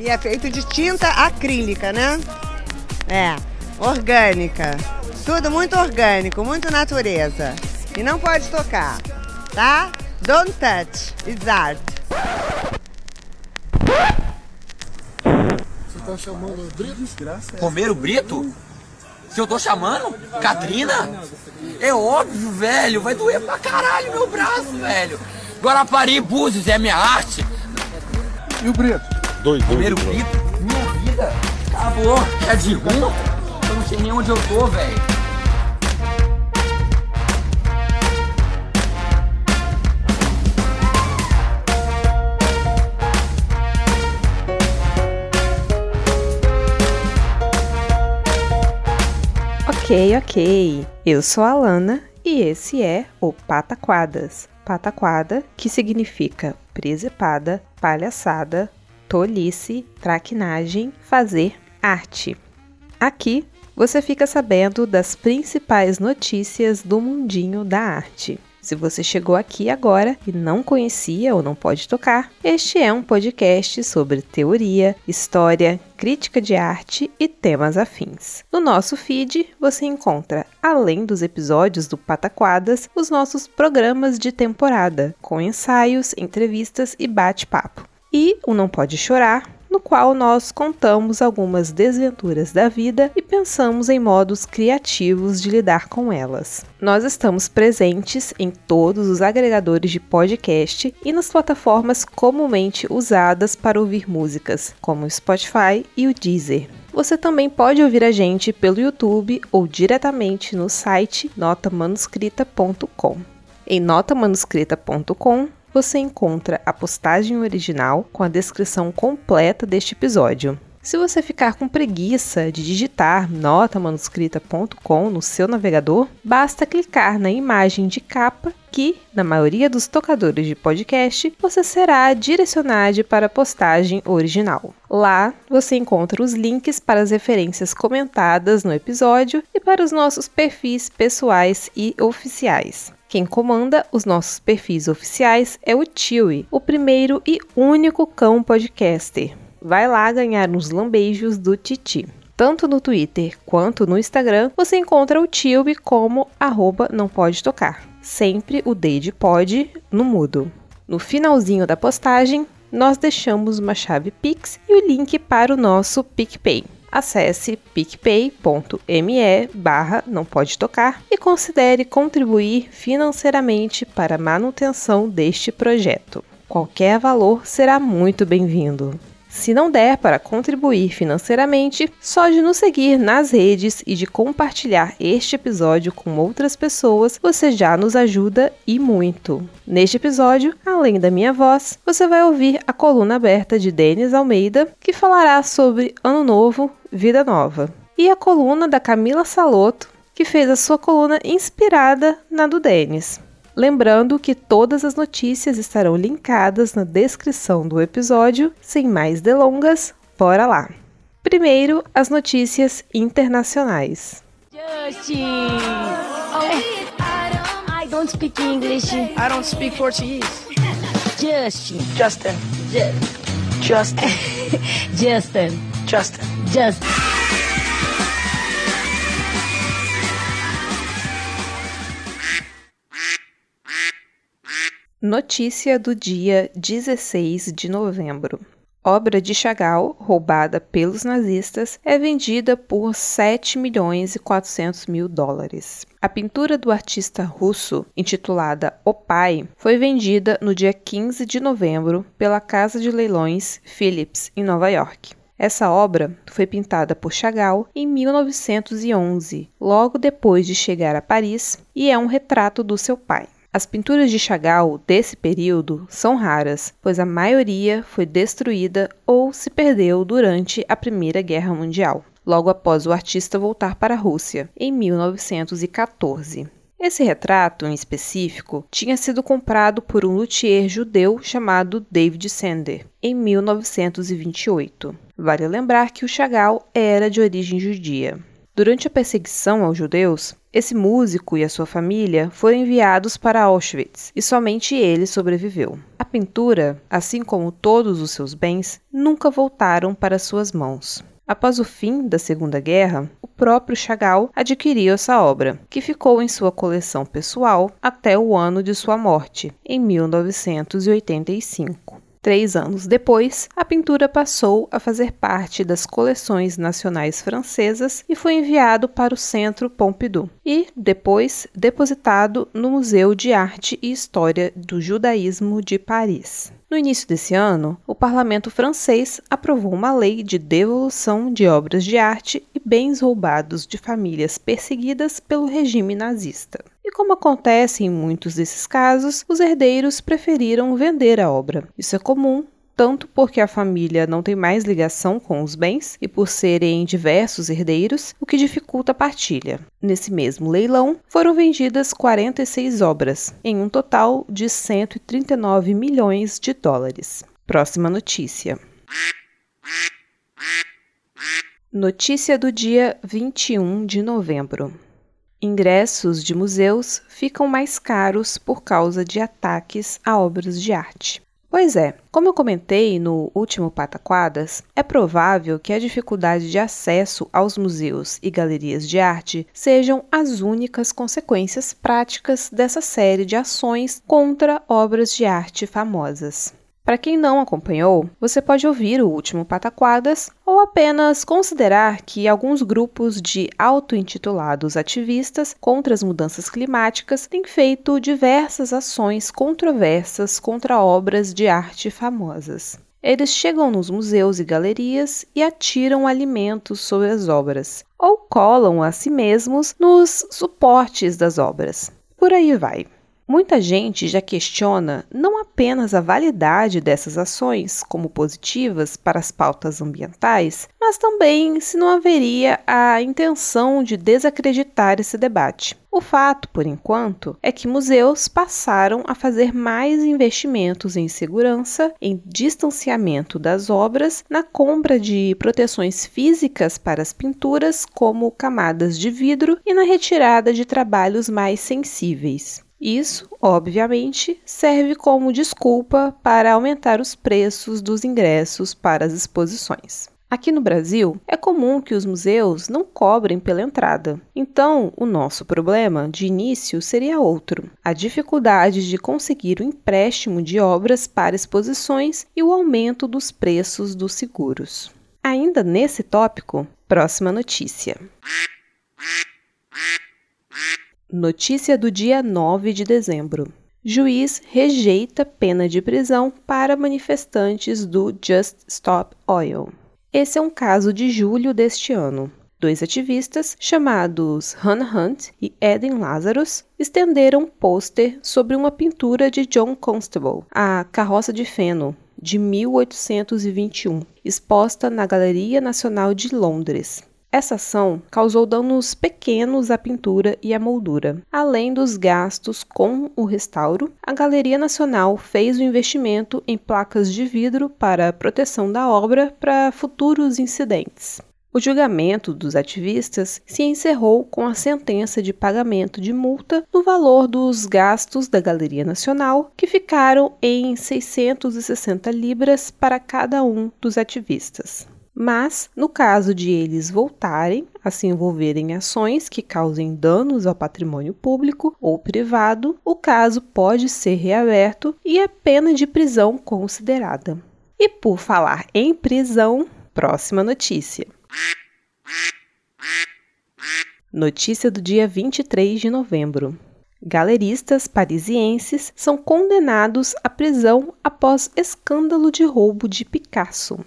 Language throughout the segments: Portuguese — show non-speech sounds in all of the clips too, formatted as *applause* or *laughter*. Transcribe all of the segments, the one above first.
E é feito de tinta acrílica, né? É, orgânica. Tudo muito orgânico, muito natureza. E não pode tocar, tá? Don't touch, it's art. Você tá chamando o Brito? Romero Brito? Se eu tô chamando? Katrina? É óbvio, velho. Vai doer pra caralho meu braço, velho. Guarapari e Búzios é minha arte. E o Brito? Dois, dois. Romero Brito? Minha vida. Acabou. É de rum? Eu não sei nem onde eu tô, velho. Ok, ok. Eu sou a Lana e esse é o Pataquadas. Pataquada, que significa presepada, palhaçada, tolice, traquinagem, fazer arte. Aqui você fica sabendo das principais notícias do mundinho da arte. Se você chegou aqui agora e não conhecia ou não pode tocar, este é um podcast sobre teoria, história, crítica de arte e temas afins. No nosso feed você encontra, além dos episódios do Pataquadas, os nossos programas de temporada, com ensaios, entrevistas e bate-papo. E o Não Pode Chorar, no qual nós contamos algumas desventuras da vida e pensamos em modos criativos de lidar com elas. Nós estamos presentes em todos os agregadores de podcast e nas plataformas comumente usadas para ouvir músicas, como o Spotify e o Deezer. Você também pode ouvir a gente pelo YouTube ou diretamente no site notamanuscrita.com. Em notamanuscrita.com você encontra a postagem original com a descrição completa deste episódio. Se você ficar com preguiça de digitar notamanuscrita.com no seu navegador, basta clicar na imagem de capa que, na maioria dos tocadores de podcast, você será direcionado para a postagem original. Lá você encontra os links para as referências comentadas no episódio e para os nossos perfis pessoais e oficiais. Quem comanda os nossos perfis oficiais é o Tiwi, o primeiro e único cão podcaster. Vai lá ganhar uns lambejos do Titi. Tanto no Twitter quanto no Instagram, você encontra o Tiwi como arroba não pode tocar. Sempre o D de pode no mudo. No finalzinho da postagem, nós deixamos uma chave Pix e o link para o nosso PicPay acesse picpay.me barra não pode tocar e considere contribuir financeiramente para a manutenção deste projeto. Qualquer valor será muito bem-vindo. Se não der para contribuir financeiramente, só de nos seguir nas redes e de compartilhar este episódio com outras pessoas, você já nos ajuda e muito. Neste episódio, além da minha voz, você vai ouvir a coluna aberta de Denis Almeida, que falará sobre Ano Novo, Vida Nova, e a coluna da Camila Saloto, que fez a sua coluna inspirada na do Denis. Lembrando que todas as notícias estarão linkadas na descrição do episódio. Sem mais delongas, bora lá! Primeiro, as notícias internacionais. Justin! Oh, I don't speak English. I don't speak Portuguese. Justin. Justin. Ju- *laughs* Justin. Justin. Justin. Justin. Notícia do dia 16 de novembro. Obra de Chagall, roubada pelos nazistas, é vendida por 7 milhões e 400 mil dólares. A pintura do artista russo, intitulada O Pai, foi vendida no dia 15 de novembro pela casa de leilões Phillips, em Nova York. Essa obra foi pintada por Chagall em 1911, logo depois de chegar a Paris, e é um retrato do seu pai. As pinturas de Chagall desse período são raras, pois a maioria foi destruída ou se perdeu durante a Primeira Guerra Mundial, logo após o artista voltar para a Rússia, em 1914. Esse retrato, em específico, tinha sido comprado por um luthier judeu chamado David Sander, em 1928. Vale lembrar que o Chagall era de origem judia. Durante a perseguição aos judeus, esse músico e a sua família foram enviados para Auschwitz e somente ele sobreviveu. A pintura, assim como todos os seus bens, nunca voltaram para suas mãos. Após o fim da Segunda Guerra, o próprio Chagall adquiriu essa obra, que ficou em sua coleção pessoal até o ano de sua morte, em 1985. Três anos depois, a pintura passou a fazer parte das coleções nacionais francesas e foi enviado para o Centro Pompidou e, depois, depositado no Museu de Arte e História do Judaísmo de Paris. No início desse ano, o parlamento francês aprovou uma lei de devolução de obras de arte e bens roubados de famílias perseguidas pelo regime nazista. E como acontece em muitos desses casos, os herdeiros preferiram vender a obra. Isso é comum tanto porque a família não tem mais ligação com os bens e por serem diversos herdeiros, o que dificulta a partilha. Nesse mesmo leilão, foram vendidas 46 obras, em um total de 139 milhões de dólares. Próxima notícia. Notícia do dia 21 de novembro. Ingressos de museus ficam mais caros por causa de ataques a obras de arte. Pois é, como eu comentei no último Pataquadas, é provável que a dificuldade de acesso aos museus e galerias de arte sejam as únicas consequências práticas dessa série de ações contra obras de arte famosas. Para quem não acompanhou, você pode ouvir o último Pataquadas ou apenas considerar que alguns grupos de auto-intitulados ativistas contra as mudanças climáticas têm feito diversas ações controversas contra obras de arte famosas. Eles chegam nos museus e galerias e atiram alimentos sobre as obras, ou colam a si mesmos nos suportes das obras. Por aí vai. Muita gente já questiona não apenas a validade dessas ações como positivas para as pautas ambientais, mas também se não haveria a intenção de desacreditar esse debate. O fato, por enquanto, é que museus passaram a fazer mais investimentos em segurança, em distanciamento das obras, na compra de proteções físicas para as pinturas, como camadas de vidro, e na retirada de trabalhos mais sensíveis. Isso, obviamente, serve como desculpa para aumentar os preços dos ingressos para as exposições. Aqui no Brasil, é comum que os museus não cobrem pela entrada. Então, o nosso problema de início seria outro: a dificuldade de conseguir o empréstimo de obras para exposições e o aumento dos preços dos seguros. Ainda nesse tópico, próxima notícia. Notícia do dia 9 de dezembro. Juiz rejeita pena de prisão para manifestantes do Just Stop Oil. Esse é um caso de julho deste ano. Dois ativistas, chamados Hannah Hunt e Eden Lazarus, estenderam um pôster sobre uma pintura de John Constable, a Carroça de Feno, de 1821, exposta na Galeria Nacional de Londres. Essa ação causou danos pequenos à pintura e à moldura. Além dos gastos com o restauro, a Galeria Nacional fez o investimento em placas de vidro para proteção da obra para futuros incidentes. O julgamento dos ativistas se encerrou com a sentença de pagamento de multa no valor dos gastos da Galeria Nacional, que ficaram em 660 libras para cada um dos ativistas. Mas, no caso de eles voltarem a se envolverem em ações que causem danos ao patrimônio público ou privado, o caso pode ser reaberto e a pena de prisão considerada. E por falar em prisão, próxima notícia. Notícia do dia 23 de novembro. Galeristas parisienses são condenados à prisão após escândalo de roubo de Picasso.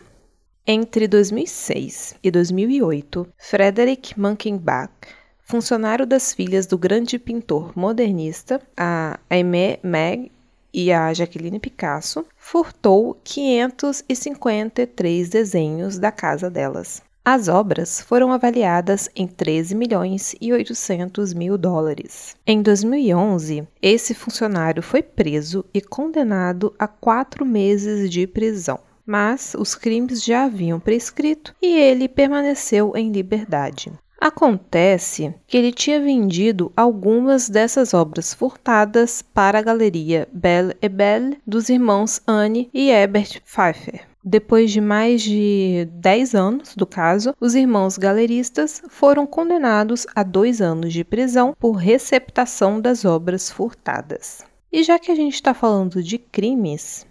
Entre 2006 e 2008, Frederick Mankenbach, funcionário das filhas do grande pintor modernista, a Aimé Meg e a Jacqueline Picasso, furtou 553 desenhos da casa delas. As obras foram avaliadas em 13 milhões e 800 mil dólares. Em 2011, esse funcionário foi preso e condenado a quatro meses de prisão mas os crimes já haviam prescrito e ele permaneceu em liberdade. Acontece que ele tinha vendido algumas dessas obras furtadas para a galeria Belle et Belle dos irmãos Anne e Herbert Pfeiffer. Depois de mais de 10 anos do caso, os irmãos galeristas foram condenados a dois anos de prisão por receptação das obras furtadas. E já que a gente está falando de crimes,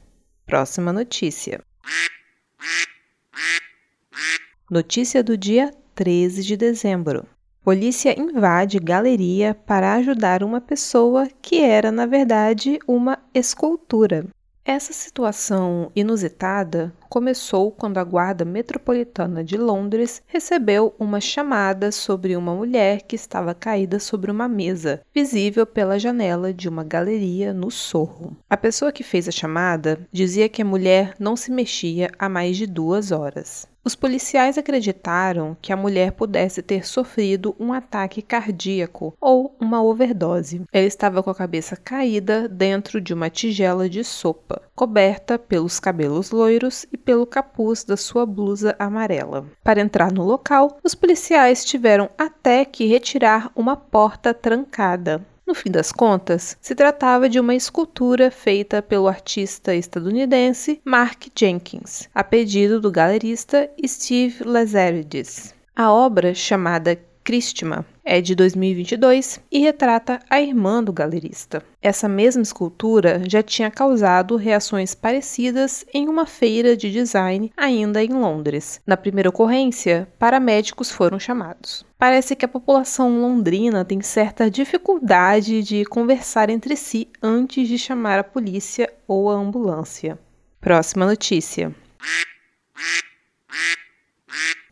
próxima notícia. Notícia do dia 13 de dezembro. Polícia invade galeria para ajudar uma pessoa que era, na verdade, uma escultura. Essa situação inusitada começou quando a Guarda Metropolitana de Londres recebeu uma chamada sobre uma mulher que estava caída sobre uma mesa, visível pela janela de uma galeria no Sorro. A pessoa que fez a chamada dizia que a mulher não se mexia há mais de duas horas. Os policiais acreditaram que a mulher pudesse ter sofrido um ataque cardíaco ou uma overdose. Ela estava com a cabeça caída dentro de uma tigela de sopa, coberta pelos cabelos loiros e pelo capuz da sua blusa amarela. Para entrar no local, os policiais tiveram até que retirar uma porta trancada. No fim das contas, se tratava de uma escultura feita pelo artista estadunidense Mark Jenkins, a pedido do galerista Steve Lazaridis. A obra, chamada Christima é de 2022 e retrata a irmã do galerista. Essa mesma escultura já tinha causado reações parecidas em uma feira de design ainda em Londres. Na primeira ocorrência, paramédicos foram chamados. Parece que a população londrina tem certa dificuldade de conversar entre si antes de chamar a polícia ou a ambulância. Próxima notícia.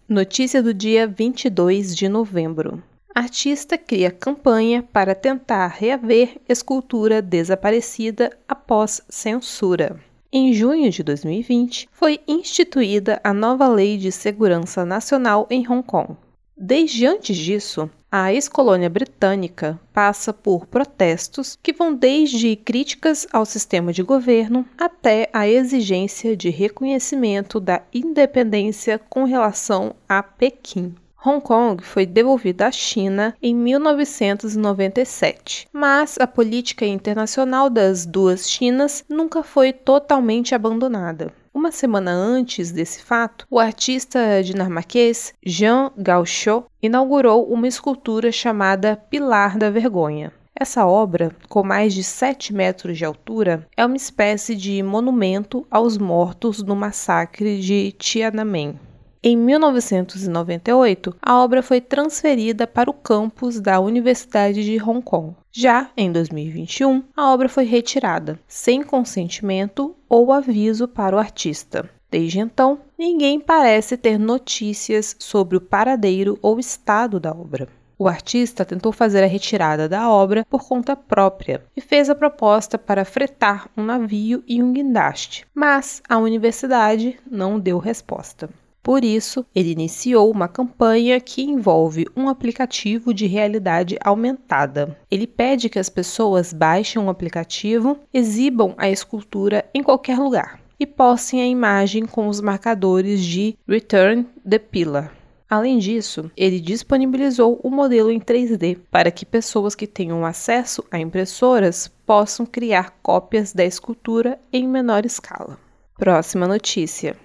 Notícia do dia 22 de novembro. Artista cria campanha para tentar reaver escultura desaparecida após censura. Em junho de 2020, foi instituída a nova Lei de Segurança Nacional em Hong Kong. Desde antes disso, a ex-colônia britânica passa por protestos que vão desde críticas ao sistema de governo até a exigência de reconhecimento da independência com relação a Pequim. Hong Kong foi devolvida à China em 1997, mas a política internacional das duas Chinas nunca foi totalmente abandonada. Uma semana antes desse fato, o artista dinamarquês Jean Gaucho inaugurou uma escultura chamada Pilar da Vergonha. Essa obra, com mais de 7 metros de altura, é uma espécie de monumento aos mortos no massacre de Tiananmen. Em 1998, a obra foi transferida para o campus da Universidade de Hong Kong. Já em 2021, a obra foi retirada, sem consentimento ou aviso para o artista. Desde então, ninguém parece ter notícias sobre o paradeiro ou estado da obra. O artista tentou fazer a retirada da obra por conta própria e fez a proposta para fretar um navio e um guindaste, mas a universidade não deu resposta. Por isso, ele iniciou uma campanha que envolve um aplicativo de realidade aumentada. Ele pede que as pessoas baixem um aplicativo, exibam a escultura em qualquer lugar e postem a imagem com os marcadores de Return the Pillar. Além disso, ele disponibilizou o modelo em 3D para que pessoas que tenham acesso a impressoras possam criar cópias da escultura em menor escala. Próxima notícia.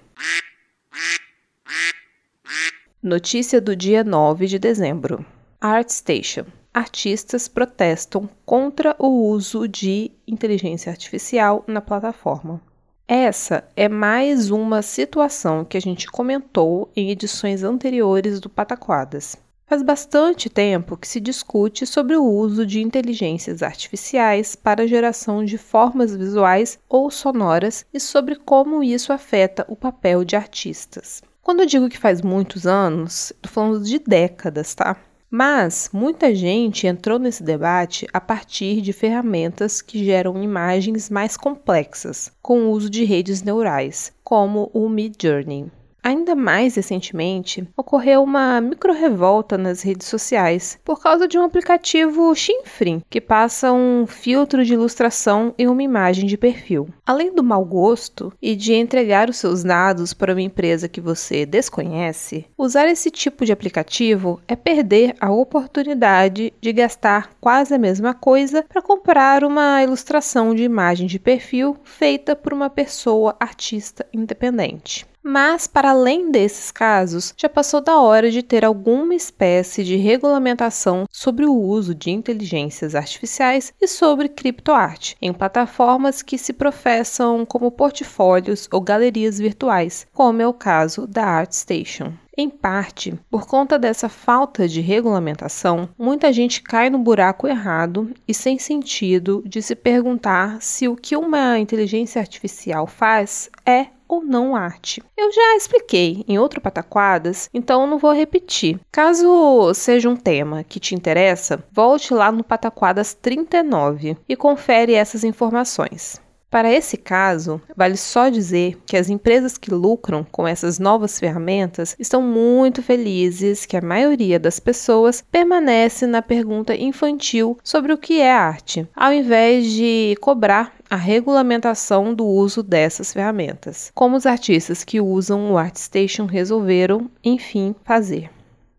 Notícia do dia 9 de dezembro. ArtStation. Artistas protestam contra o uso de inteligência artificial na plataforma. Essa é mais uma situação que a gente comentou em edições anteriores do Pataquadas. Faz bastante tempo que se discute sobre o uso de inteligências artificiais para geração de formas visuais ou sonoras e sobre como isso afeta o papel de artistas. Quando eu digo que faz muitos anos, estou falando de décadas, tá? Mas muita gente entrou nesse debate a partir de ferramentas que geram imagens mais complexas, com o uso de redes neurais, como o Midjourney. Ainda mais recentemente, ocorreu uma micro-revolta nas redes sociais por causa de um aplicativo chinfrim que passa um filtro de ilustração em uma imagem de perfil. Além do mau gosto e de entregar os seus dados para uma empresa que você desconhece, usar esse tipo de aplicativo é perder a oportunidade de gastar quase a mesma coisa para comprar uma ilustração de imagem de perfil feita por uma pessoa artista independente. Mas, para além desses casos, já passou da hora de ter alguma espécie de regulamentação sobre o uso de inteligências artificiais e sobre criptoarte em plataformas que se professam como portfólios ou galerias virtuais, como é o caso da ArtStation. Em parte, por conta dessa falta de regulamentação, muita gente cai no buraco errado e sem sentido de se perguntar se o que uma inteligência artificial faz é ou não arte. Eu já expliquei em outro Pataquadas, então não vou repetir. Caso seja um tema que te interessa, volte lá no Pataquadas 39 e confere essas informações. Para esse caso, vale só dizer que as empresas que lucram com essas novas ferramentas estão muito felizes que a maioria das pessoas permanece na pergunta infantil sobre o que é arte, ao invés de cobrar a regulamentação do uso dessas ferramentas, como os artistas que usam o ArtStation resolveram, enfim, fazer.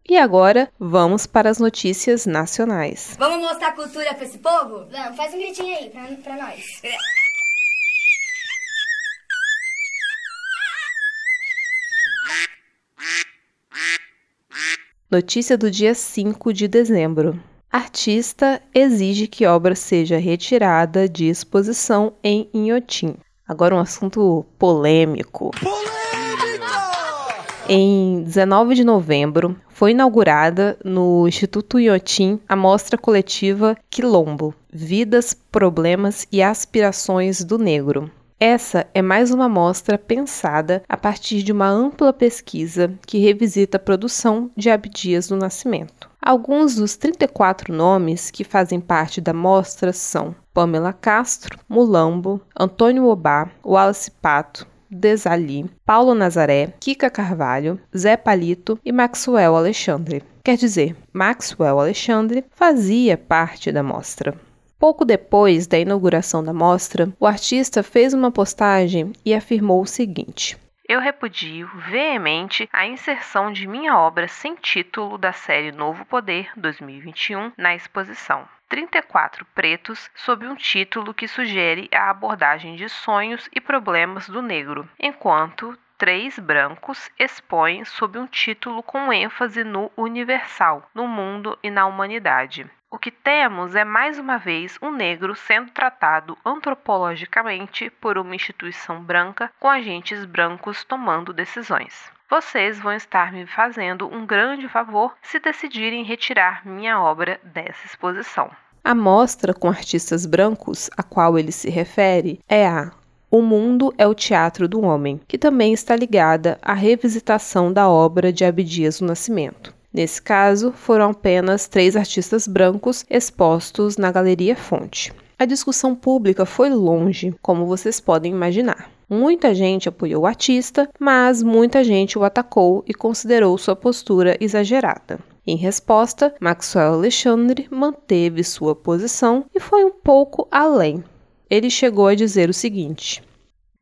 E agora, vamos para as notícias nacionais. Vamos mostrar cultura pra esse povo? Vamos, faz um gritinho aí pra nós. *laughs* Notícia do dia 5 de dezembro. Artista exige que obra seja retirada de exposição em Inhotim. Agora um assunto polêmico. Em 19 de novembro, foi inaugurada no Instituto Inhotim a mostra coletiva Quilombo: Vidas, Problemas e Aspirações do Negro. Essa é mais uma mostra pensada a partir de uma ampla pesquisa que revisita a produção de Abdias do Nascimento. Alguns dos 34 nomes que fazem parte da mostra são Pamela Castro, Mulambo, Antônio Obá, Wallace Pato, Desali, Paulo Nazaré, Kika Carvalho, Zé Palito e Maxwell Alexandre. Quer dizer, Maxwell Alexandre fazia parte da mostra. Pouco depois da inauguração da mostra, o artista fez uma postagem e afirmou o seguinte: eu repudio veemente a inserção de minha obra sem título da série Novo Poder 2021 na exposição. 34 pretos sob um título que sugere a abordagem de sonhos e problemas do negro, enquanto três brancos expõem sob um título com ênfase no universal, no mundo e na humanidade. O que temos é mais uma vez um negro sendo tratado antropologicamente por uma instituição branca com agentes brancos tomando decisões. Vocês vão estar me fazendo um grande favor se decidirem retirar minha obra dessa exposição. A mostra com artistas brancos a qual ele se refere é a o Mundo é o Teatro do Homem, que também está ligada à revisitação da obra de Abdias do Nascimento. Nesse caso, foram apenas três artistas brancos expostos na Galeria Fonte. A discussão pública foi longe, como vocês podem imaginar. Muita gente apoiou o artista, mas muita gente o atacou e considerou sua postura exagerada. Em resposta, Maxwell Alexandre manteve sua posição e foi um pouco além. Ele chegou a dizer o seguinte: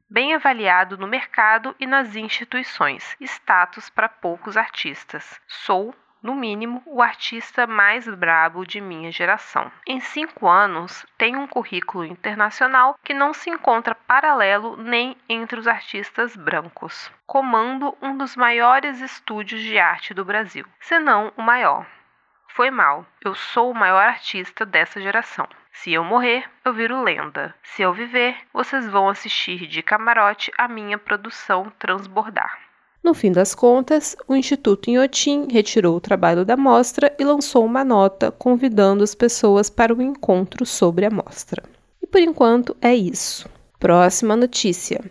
bem avaliado no mercado e nas instituições, status para poucos artistas. Sou no mínimo, o artista mais brabo de minha geração. Em cinco anos, tenho um currículo internacional que não se encontra paralelo nem entre os artistas brancos. Comando um dos maiores estúdios de arte do Brasil, se não o maior. Foi mal, eu sou o maior artista dessa geração. Se eu morrer, eu viro lenda. Se eu viver, vocês vão assistir de camarote a minha produção transbordar. No fim das contas, o Instituto Inhotim retirou o trabalho da mostra e lançou uma nota convidando as pessoas para um encontro sobre a mostra. E por enquanto é isso. Próxima notícia.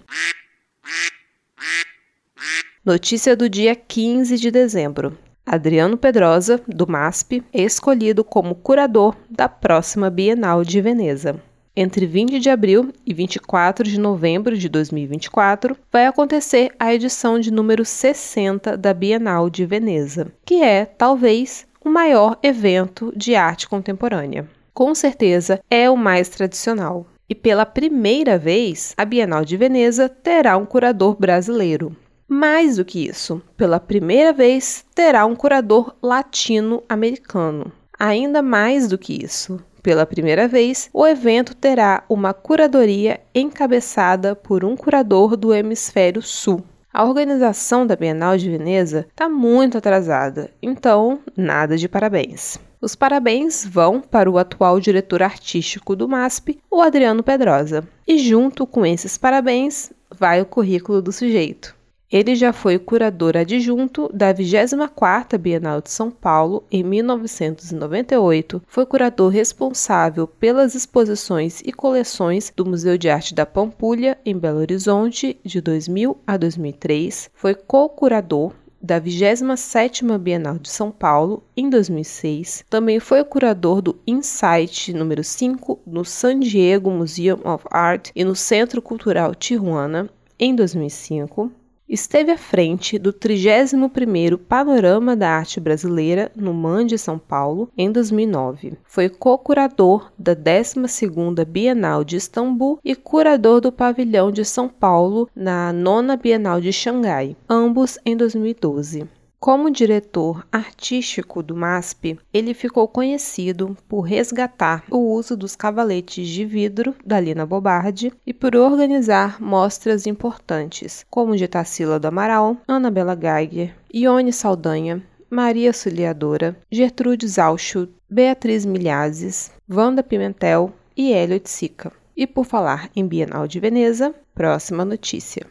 Notícia do dia 15 de dezembro. Adriano Pedrosa, do MASP, é escolhido como curador da próxima Bienal de Veneza. Entre 20 de abril e 24 de novembro de 2024, vai acontecer a edição de número 60 da Bienal de Veneza, que é, talvez, o maior evento de arte contemporânea. Com certeza é o mais tradicional. E pela primeira vez, a Bienal de Veneza terá um curador brasileiro. Mais do que isso, pela primeira vez terá um curador latino-americano. Ainda mais do que isso, pela primeira vez, o evento terá uma curadoria encabeçada por um curador do Hemisfério Sul. A organização da Bienal de Veneza está muito atrasada, então nada de parabéns. Os parabéns vão para o atual diretor artístico do MASP, o Adriano Pedrosa. E junto com esses parabéns vai o currículo do sujeito. Ele já foi curador adjunto da 24ª Bienal de São Paulo em 1998, foi curador responsável pelas exposições e coleções do Museu de Arte da Pampulha em Belo Horizonte de 2000 a 2003, foi co-curador da 27ª Bienal de São Paulo em 2006. Também foi curador do Insight número 5 no San Diego Museum of Art e no Centro Cultural Tijuana em 2005 Esteve à frente do 31º Panorama da Arte Brasileira no MAN de São Paulo em 2009. Foi co-curador da 12ª Bienal de Istambul e curador do Pavilhão de São Paulo na 9 Bienal de Xangai, ambos em 2012. Como diretor artístico do MASP, ele ficou conhecido por resgatar o uso dos cavaletes de vidro da Lina Bobardi e por organizar mostras importantes, como de Tarsila do Amaral, Anabela Geiger, Ione Saldanha, Maria Suliadora, Gertrude Zauschut, Beatriz Milhazes, Wanda Pimentel e Elliot Sica. E por falar em Bienal de Veneza, próxima notícia.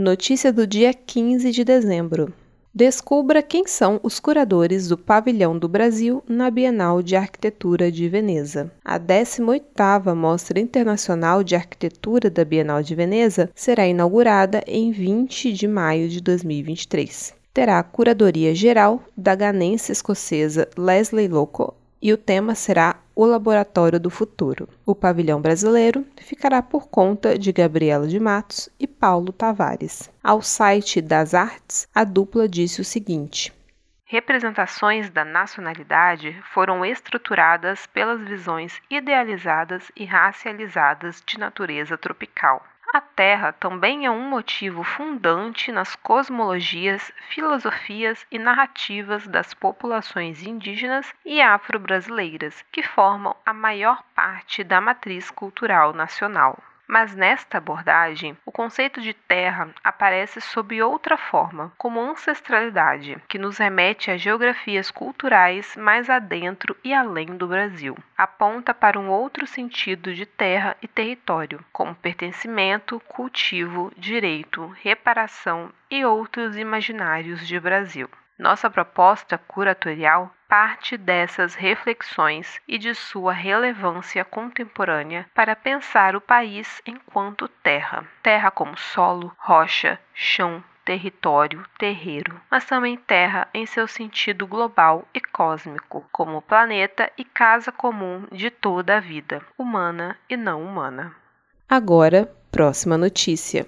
Notícia do dia 15 de dezembro. Descubra quem são os curadores do Pavilhão do Brasil na Bienal de Arquitetura de Veneza. A 18ª Mostra Internacional de Arquitetura da Bienal de Veneza será inaugurada em 20 de maio de 2023. Terá a curadoria geral da ganense escocesa Leslie Loco e o tema será o Laboratório do Futuro. O pavilhão brasileiro ficará por conta de Gabriela de Matos e Paulo Tavares. Ao site das artes, a dupla disse o seguinte: Representações da nacionalidade foram estruturadas pelas visões idealizadas e racializadas de natureza tropical. A Terra também é um motivo fundante nas cosmologias, filosofias e narrativas das populações indígenas e afro-brasileiras, que formam a maior parte da matriz cultural nacional. Mas nesta abordagem, o conceito de terra aparece sob outra forma, como ancestralidade, que nos remete a geografias culturais mais adentro e além do Brasil. Aponta para um outro sentido de terra e território, como pertencimento, cultivo, direito, reparação e outros imaginários de Brasil. Nossa proposta curatorial parte dessas reflexões e de sua relevância contemporânea para pensar o país enquanto terra. Terra como solo, rocha, chão, território, terreiro, mas também terra em seu sentido global e cósmico, como planeta e casa comum de toda a vida, humana e não humana. Agora, próxima notícia.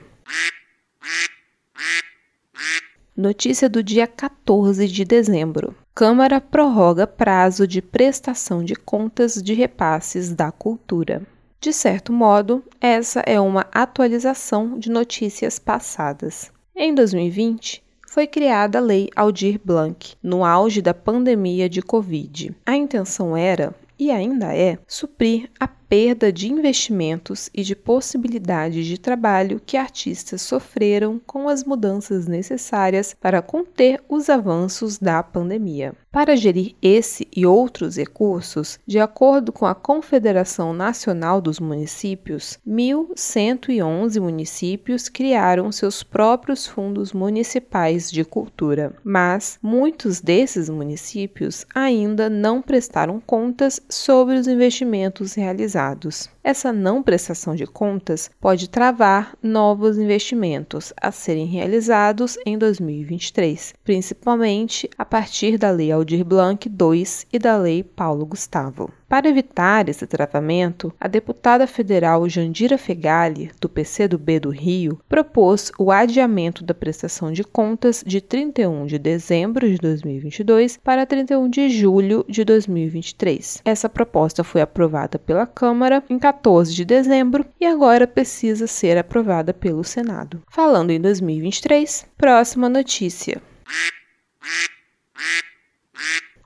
Notícia do dia 14 de dezembro. Câmara prorroga prazo de prestação de contas de repasses da cultura. De certo modo, essa é uma atualização de notícias passadas. Em 2020, foi criada a Lei Aldir Blanc, no auge da pandemia de Covid. A intenção era, e ainda é, suprir a perda de investimentos e de possibilidades de trabalho que artistas sofreram com as mudanças necessárias para conter os avanços da pandemia. Para gerir esse e outros recursos, de acordo com a Confederação Nacional dos Municípios, 1.111 municípios criaram seus próprios fundos municipais de cultura, mas muitos desses municípios ainda não prestaram contas sobre os investimentos realizados. Essa não prestação de contas pode travar novos investimentos a serem realizados em 2023, principalmente a partir da Lei Aldir Blanc II e da Lei Paulo Gustavo. Para evitar esse travamento, a deputada federal Jandira Fegali, do PCdoB do Rio, propôs o adiamento da prestação de contas de 31 de dezembro de 2022 para 31 de julho de 2023. Essa proposta foi aprovada pela Câmara em 14 de dezembro e agora precisa ser aprovada pelo Senado. Falando em 2023, próxima notícia.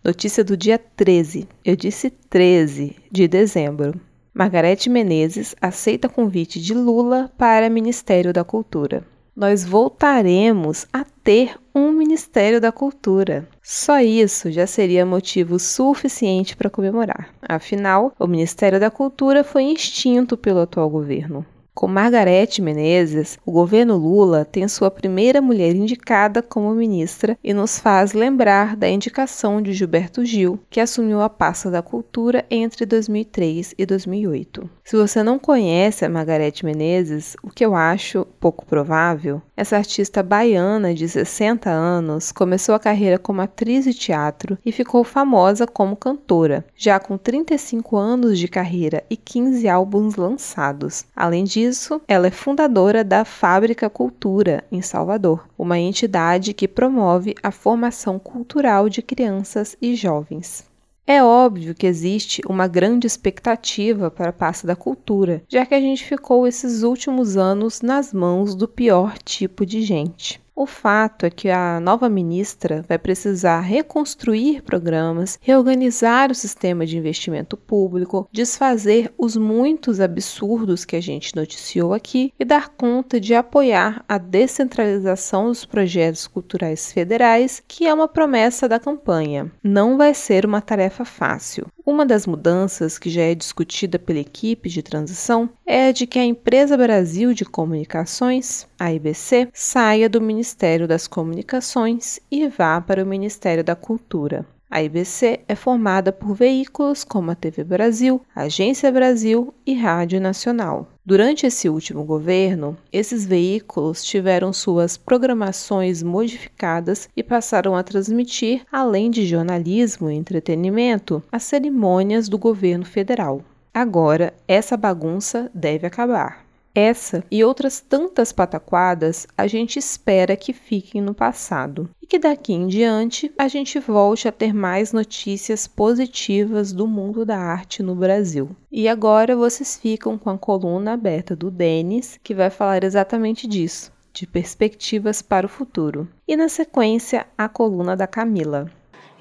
Notícia do dia 13. Eu disse 13 de dezembro. Margarete Menezes aceita convite de Lula para Ministério da Cultura. Nós voltaremos a ter um Ministério da Cultura. Só isso já seria motivo suficiente para comemorar. Afinal, o Ministério da Cultura foi extinto pelo atual governo. Com Margarete Menezes, o governo Lula tem sua primeira mulher indicada como ministra e nos faz lembrar da indicação de Gilberto Gil, que assumiu a pasta da cultura entre 2003 e 2008. Se você não conhece a Margarete Menezes, o que eu acho pouco provável, essa artista baiana de 60 anos começou a carreira como atriz de teatro e ficou famosa como cantora, já com 35 anos de carreira e 15 álbuns lançados. Além disso, disso, ela é fundadora da Fábrica Cultura, em Salvador, uma entidade que promove a formação cultural de crianças e jovens. É óbvio que existe uma grande expectativa para a pasta da cultura, já que a gente ficou esses últimos anos nas mãos do pior tipo de gente. O fato é que a nova ministra vai precisar reconstruir programas, reorganizar o sistema de investimento público, desfazer os muitos absurdos que a gente noticiou aqui e dar conta de apoiar a descentralização dos projetos culturais federais, que é uma promessa da campanha. Não vai ser uma tarefa fácil. Uma das mudanças que já é discutida pela equipe de transição é a de que a Empresa Brasil de Comunicações, a IBC, saia do Ministério das Comunicações e vá para o Ministério da Cultura. A IBC é formada por veículos como a TV Brasil, Agência Brasil e Rádio Nacional. Durante esse último governo, esses veículos tiveram suas programações modificadas e passaram a transmitir, além de jornalismo e entretenimento, as cerimônias do governo federal. Agora, essa bagunça deve acabar. Essa e outras tantas pataquadas a gente espera que fiquem no passado e que daqui em diante a gente volte a ter mais notícias positivas do mundo da arte no Brasil. E agora vocês ficam com a coluna aberta do Denis, que vai falar exatamente disso, de perspectivas para o futuro. E na sequência, a coluna da Camila.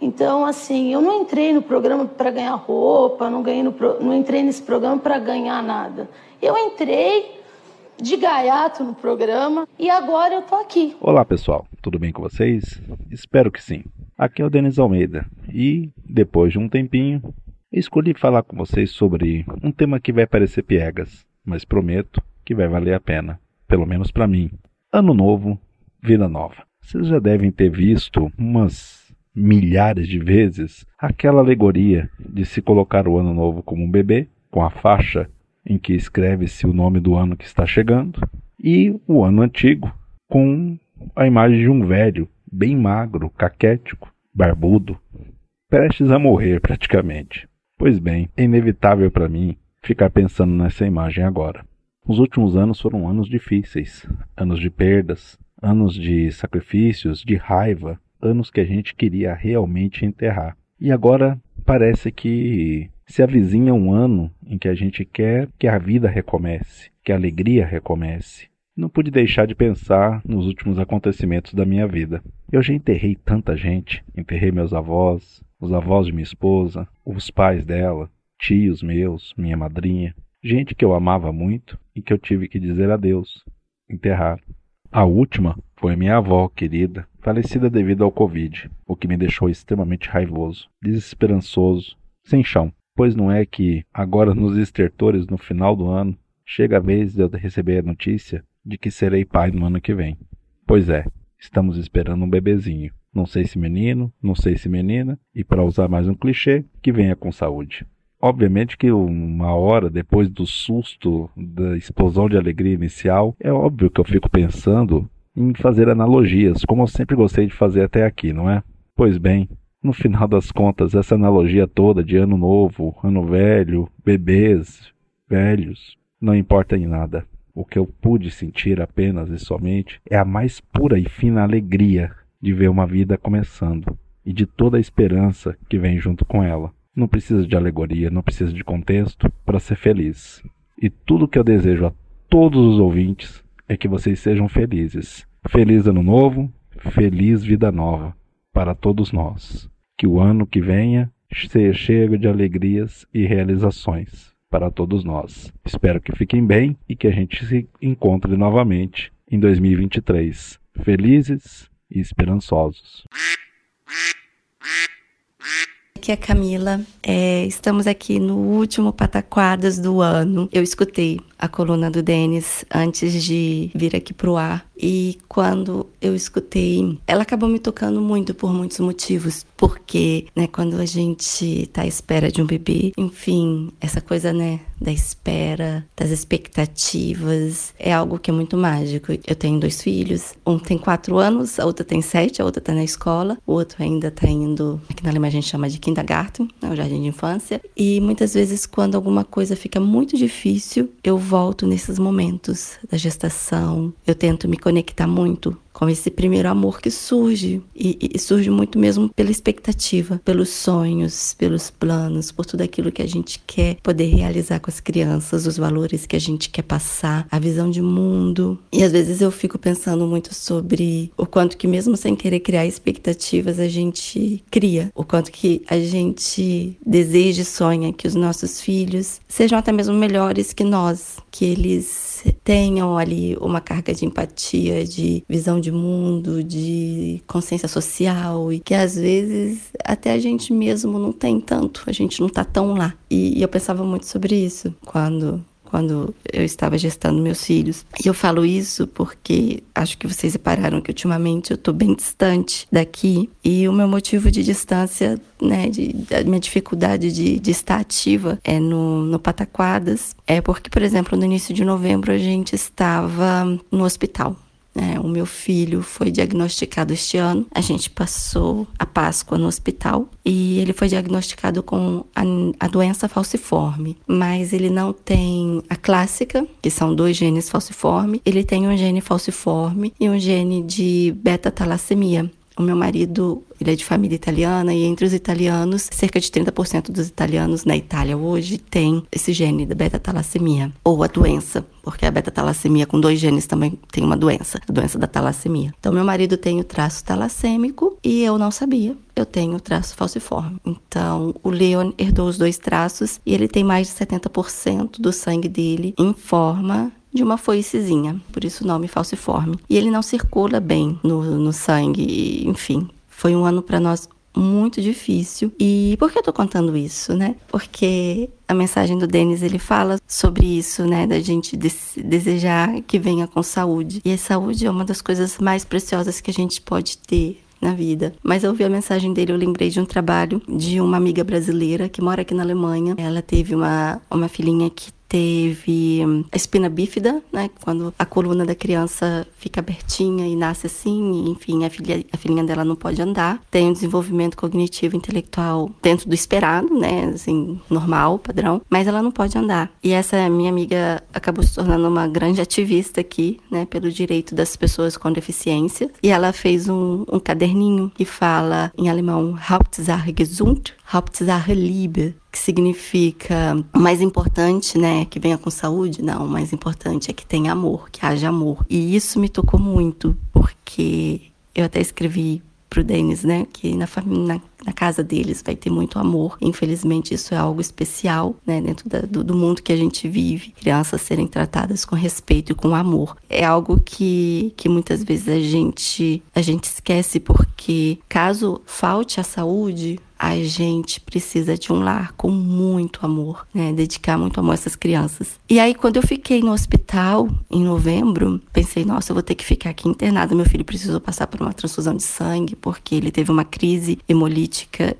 Então, assim, eu não entrei no programa para ganhar roupa, não, ganhei no, não entrei nesse programa para ganhar nada. Eu entrei de gaiato no programa e agora eu tô aqui. Olá pessoal, tudo bem com vocês? Espero que sim. Aqui é o Denis Almeida e, depois de um tempinho, escolhi falar com vocês sobre um tema que vai parecer piegas, mas prometo que vai valer a pena, pelo menos para mim. Ano novo, vida nova. Vocês já devem ter visto umas milhares de vezes aquela alegoria de se colocar o ano novo como um bebê, com a faixa em que escreve-se o nome do ano que está chegando, e o ano antigo, com a imagem de um velho, bem magro, caquético, barbudo, prestes a morrer praticamente. Pois bem, é inevitável para mim ficar pensando nessa imagem agora. Os últimos anos foram anos difíceis, anos de perdas, anos de sacrifícios, de raiva, anos que a gente queria realmente enterrar. E agora parece que se avizinha um ano em que a gente quer que a vida recomece, que a alegria recomece. Não pude deixar de pensar nos últimos acontecimentos da minha vida. Eu já enterrei tanta gente. Enterrei meus avós, os avós de minha esposa, os pais dela, tios meus, minha madrinha, gente que eu amava muito e que eu tive que dizer adeus, enterrar. A última foi minha avó querida, falecida devido ao Covid, o que me deixou extremamente raivoso, desesperançoso, sem chão. Pois não é que, agora nos estertores, no final do ano, chega a vez de eu receber a notícia de que serei pai no ano que vem. Pois é, estamos esperando um bebezinho. Não sei se menino, não sei se menina, e para usar mais um clichê, que venha com saúde. Obviamente que uma hora depois do susto, da explosão de alegria inicial, é óbvio que eu fico pensando em fazer analogias, como eu sempre gostei de fazer até aqui, não é? Pois bem, No final das contas, essa analogia toda de ano novo, ano velho, bebês, velhos, não importa em nada. O que eu pude sentir apenas e somente é a mais pura e fina alegria de ver uma vida começando e de toda a esperança que vem junto com ela. Não precisa de alegoria, não precisa de contexto para ser feliz. E tudo que eu desejo a todos os ouvintes é que vocês sejam felizes. Feliz ano novo, feliz vida nova para todos nós. Que o ano que venha seja cheio de alegrias e realizações para todos nós. Espero que fiquem bem e que a gente se encontre novamente em 2023. Felizes e esperançosos aqui é Camila. É, estamos aqui no último Pataquadas do ano. Eu escutei a coluna do Denis antes de vir aqui pro ar. E quando eu escutei, ela acabou me tocando muito por muitos motivos. Porque, né, quando a gente tá à espera de um bebê, enfim, essa coisa, né, da espera, das expectativas, é algo que é muito mágico. Eu tenho dois filhos, um tem quatro anos, a outra tem sete, a outra tá na escola, o outro ainda tá indo, aqui na Alemanha a gente chama de kindergarten, né, o jardim de infância. E muitas vezes, quando alguma coisa fica muito difícil, eu volto nesses momentos da gestação, eu tento me conectar muito com esse primeiro amor que surge. E, e, surge muito mesmo pela expectativa, pelos sonhos, pelos planos, por tudo aquilo que a gente quer poder realizar com as crianças, os valores que a gente quer passar, a visão de mundo. E às vezes eu fico pensando muito sobre o quanto que mesmo sem querer criar expectativas a gente cria, o quanto que a gente deseja e sonha que os nossos filhos sejam até mesmo melhores que nós, que eles tenham ali uma carga de empatia, de visão de mundo, de consciência social e que às vezes até a gente mesmo não tem tanto, a gente não tá tão lá. E, e eu pensava muito sobre isso quando quando eu estava gestando meus filhos. E eu falo isso porque acho que vocês repararam que ultimamente eu estou bem distante daqui e o meu motivo de distância, né, de, a minha dificuldade de, de estar ativa é no, no Pataquadas, é porque, por exemplo, no início de novembro a gente estava no hospital. É, o meu filho foi diagnosticado este ano. A gente passou a Páscoa no hospital e ele foi diagnosticado com a, a, doença falciforme. Mas ele não tem a clássica, que são dois genes falciforme. Ele tem um gene falciforme e um gene de beta-talassemia. O meu marido, ele é de família italiana e entre os italianos, cerca de 30% dos italianos na Itália hoje tem esse gene da beta-talassemia ou a doença, porque a beta-talassemia com dois genes também tem uma doença, a doença da talassemia. Então meu marido tem o traço talassêmico e eu não sabia. Eu tenho o traço falciforme. Então, o Leon herdou os dois traços e ele tem mais de 70% do sangue dele em forma de uma foicezinha, por isso o nome falciforme. E ele não circula bem no, no sangue, enfim. Foi um ano para nós muito difícil. E por que eu tô contando isso, né? Porque a mensagem do Denis ele fala sobre isso, né? Da gente desejar que venha com saúde. E a saúde é uma das coisas mais preciosas que a gente pode ter na vida. Mas eu vi a mensagem dele, eu lembrei de um trabalho de uma amiga brasileira que mora aqui na Alemanha. Ela teve uma, uma filhinha que teve a espina bífida, né? Quando a coluna da criança fica abertinha e nasce assim, enfim, a, filha, a filhinha dela não pode andar. Tem um desenvolvimento cognitivo intelectual dentro do esperado, né? Assim, normal, padrão, mas ela não pode andar. E essa minha amiga acabou se tornando uma grande ativista aqui, né? Pelo direito das pessoas com deficiência. E ela fez um, um caderninho que fala em alemão Hauptsache gesund, Hauptsache Liebe, que significa o mais importante, né, que venha com saúde, não, o mais importante é que tenha amor, que haja amor. E isso me tocou muito, porque eu até escrevi pro Denis, né, que na, na, na, casa deles vai ter muito amor. Infelizmente, isso é algo especial, né, dentro da, do, do, mundo que a gente vive. Crianças serem tratadas com respeito e com amor. É algo que, que muitas vezes a gente, a gente esquece, porque caso falte a saúde, a gente precisa de um lar com muito amor, né? Dedicar muito amor a essas crianças. E aí, quando eu fiquei no hospital em novembro, pensei, nossa, eu vou ter que ficar aqui internada. Meu filho precisou passar por uma transfusão de sangue, porque ele teve uma crise hemolítica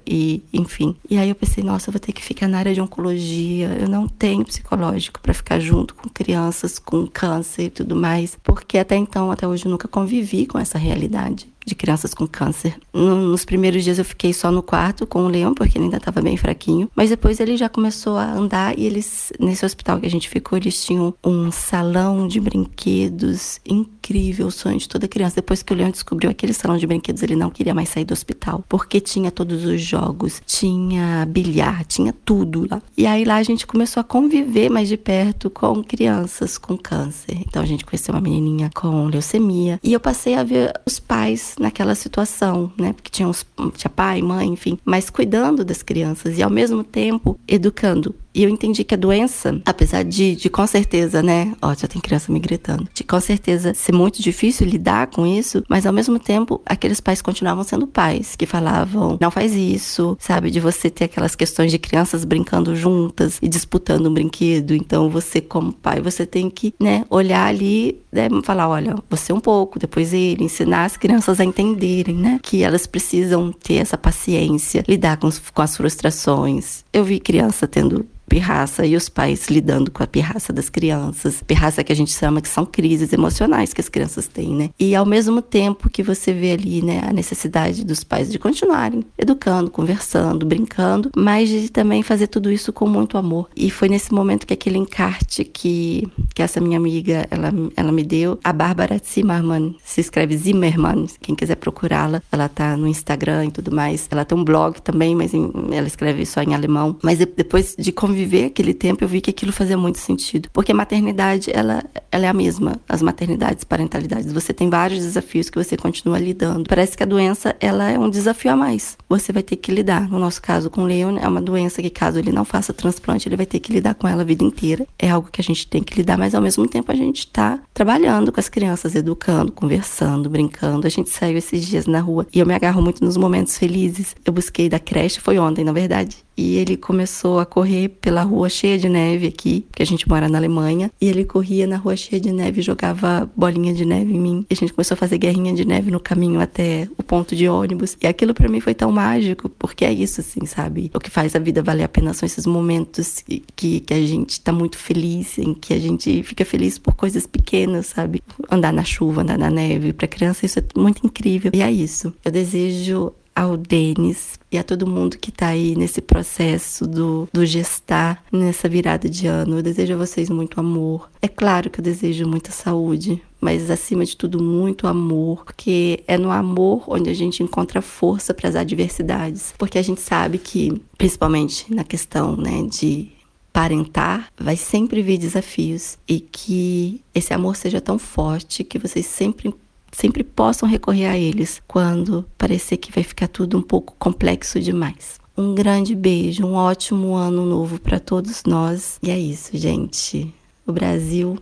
e, enfim. E aí eu pensei, nossa, eu vou ter que ficar na área de oncologia. Eu não tenho psicológico para ficar junto com crianças com câncer e tudo mais, porque até então, até hoje, eu nunca convivi com essa realidade. De crianças com câncer. No, nos primeiros dias eu fiquei só no quarto com o Leão, porque ele ainda estava bem fraquinho. Mas depois ele já começou a andar e eles, nesse hospital que a gente ficou, eles tinham um salão de brinquedos incrível, o sonho de toda criança. Depois que o Leão descobriu aquele salão de brinquedos, ele não queria mais sair do hospital, porque tinha todos os jogos, tinha bilhar, tinha tudo lá. E aí lá a gente começou a conviver mais de perto com crianças com câncer. Então a gente conheceu uma menininha com leucemia e eu passei a ver os pais naquela situação, né? Porque tinha, os, tinha pai, mãe, enfim, mas cuidando das crianças e ao mesmo tempo educando. E eu entendi que a doença, apesar de, de com certeza, né? Ó, já tem criança me gritando. De com certeza ser muito difícil lidar com isso, mas ao mesmo tempo, aqueles pais continuavam sendo pais, que falavam, não faz isso, sabe? De você ter aquelas questões de crianças brincando juntas e disputando um brinquedo. Então, você, como pai, você tem que, né, olhar ali, né, falar, olha, você um pouco, depois ele, ensinar as crianças a entenderem, né? Que elas precisam ter essa paciência, lidar com, com as frustrações. Eu vi criança tendo pirraça e os pais lidando com a pirraça das crianças. Pirraça que a gente chama que são crises emocionais que as crianças têm, né? E ao mesmo tempo que você vê ali, né, a necessidade dos pais de continuarem educando, conversando, brincando, mas de também fazer tudo isso com muito amor. E foi nesse momento que aquele encarte que, que essa minha amiga, ela, ela me deu, a Bárbara Zimmermann, se escreve Zimmermann, quem quiser procurá-la, ela tá no Instagram e tudo mais. Ela tem um blog também, mas em, ela escreve só em alemão. Mas depois de conviver viver aquele tempo, eu vi que aquilo fazia muito sentido. Porque a maternidade, ela, ela é a mesma. As maternidades, parentalidades. Você tem vários desafios que você continua lidando. Parece que a doença, ela é um desafio a mais. Você vai ter que lidar. No nosso caso, com o Leon, é uma doença que caso ele não faça transplante, ele vai ter que lidar com ela a vida inteira. É algo que a gente tem que lidar, mas ao mesmo tempo a gente está trabalhando com as crianças, educando, conversando, brincando. A gente saiu esses dias na rua e eu me agarro muito nos momentos felizes. Eu busquei da creche, foi ontem, na verdade e ele começou a correr pela rua cheia de neve aqui, que a gente mora na Alemanha, e ele corria na rua cheia de neve jogava bolinha de neve em mim. E a gente começou a fazer guerrinha de neve no caminho até o ponto de ônibus. E aquilo para mim foi tão mágico, porque é isso assim, sabe? O que faz a vida valer a pena são esses momentos que, que a gente tá muito feliz, em que a gente fica feliz por coisas pequenas, sabe? Andar na chuva, andar na neve, para criança isso é muito incrível. E é isso. Eu desejo ao Denis e a todo mundo que está aí nesse processo do, do gestar, nessa virada de ano. Eu desejo a vocês muito amor. É claro que eu desejo muita saúde, mas acima de tudo, muito amor, porque é no amor onde a gente encontra força para as adversidades. Porque a gente sabe que, principalmente na questão né, de parentar, vai sempre vir desafios e que esse amor seja tão forte que vocês sempre sempre possam recorrer a eles quando parecer que vai ficar tudo um pouco complexo demais. Um grande beijo, um ótimo ano novo para todos nós. E é isso, gente. O Brasil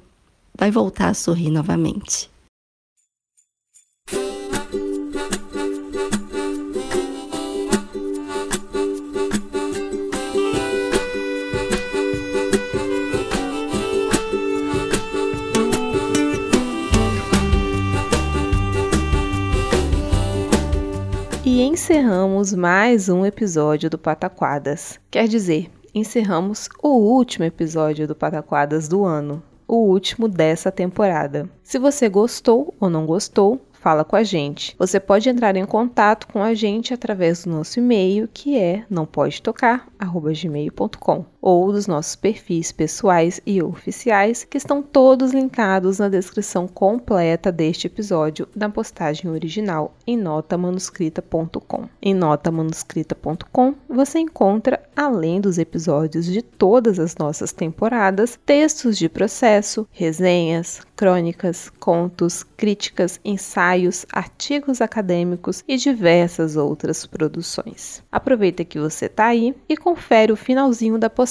vai voltar a sorrir novamente. E encerramos mais um episódio do Pataquadas. Quer dizer, encerramos o último episódio do Pataquadas do ano, o último dessa temporada. Se você gostou ou não gostou, fala com a gente. Você pode entrar em contato com a gente através do nosso e-mail, que é não pode tocar gmail.com ou dos nossos perfis pessoais e oficiais, que estão todos linkados na descrição completa deste episódio na postagem original em notamanuscrita.com. Em notamanuscrita.com você encontra, além dos episódios de todas as nossas temporadas, textos de processo, resenhas, crônicas, contos, críticas, ensaios, artigos acadêmicos e diversas outras produções. Aproveita que você está aí e confere o finalzinho da postagem.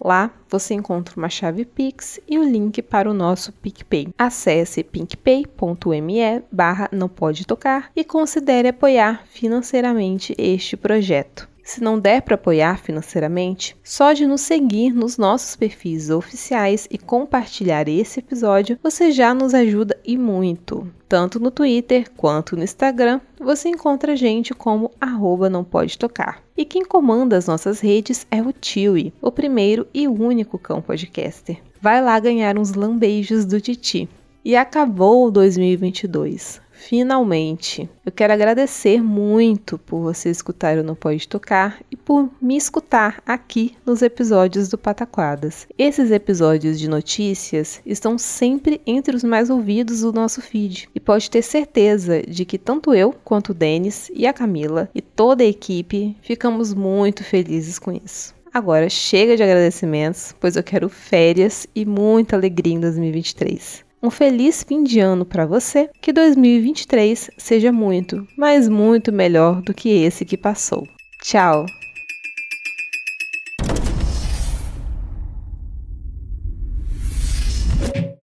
Lá você encontra uma chave Pix e o link para o nosso PicPay. Acesse pinkpay.me barra não pode tocar e considere apoiar financeiramente este projeto. Se não der para apoiar financeiramente, só de nos seguir nos nossos perfis oficiais e compartilhar esse episódio, você já nos ajuda e muito. Tanto no Twitter quanto no Instagram, você encontra a gente como arroba não pode tocar. E quem comanda as nossas redes é o Tiwi, o primeiro e único cão podcaster. Vai lá ganhar uns lambeijos do Titi. E acabou 2022. Finalmente. Eu quero agradecer muito por você escutar o Não Pode Tocar e por me escutar aqui nos episódios do Pataquadas. Esses episódios de notícias estão sempre entre os mais ouvidos do nosso feed e pode ter certeza de que tanto eu quanto o Denis e a Camila e toda a equipe ficamos muito felizes com isso. Agora chega de agradecimentos, pois eu quero férias e muita alegria em 2023. Um feliz fim de ano para você, que 2023 seja muito, mas muito melhor do que esse que passou. Tchau!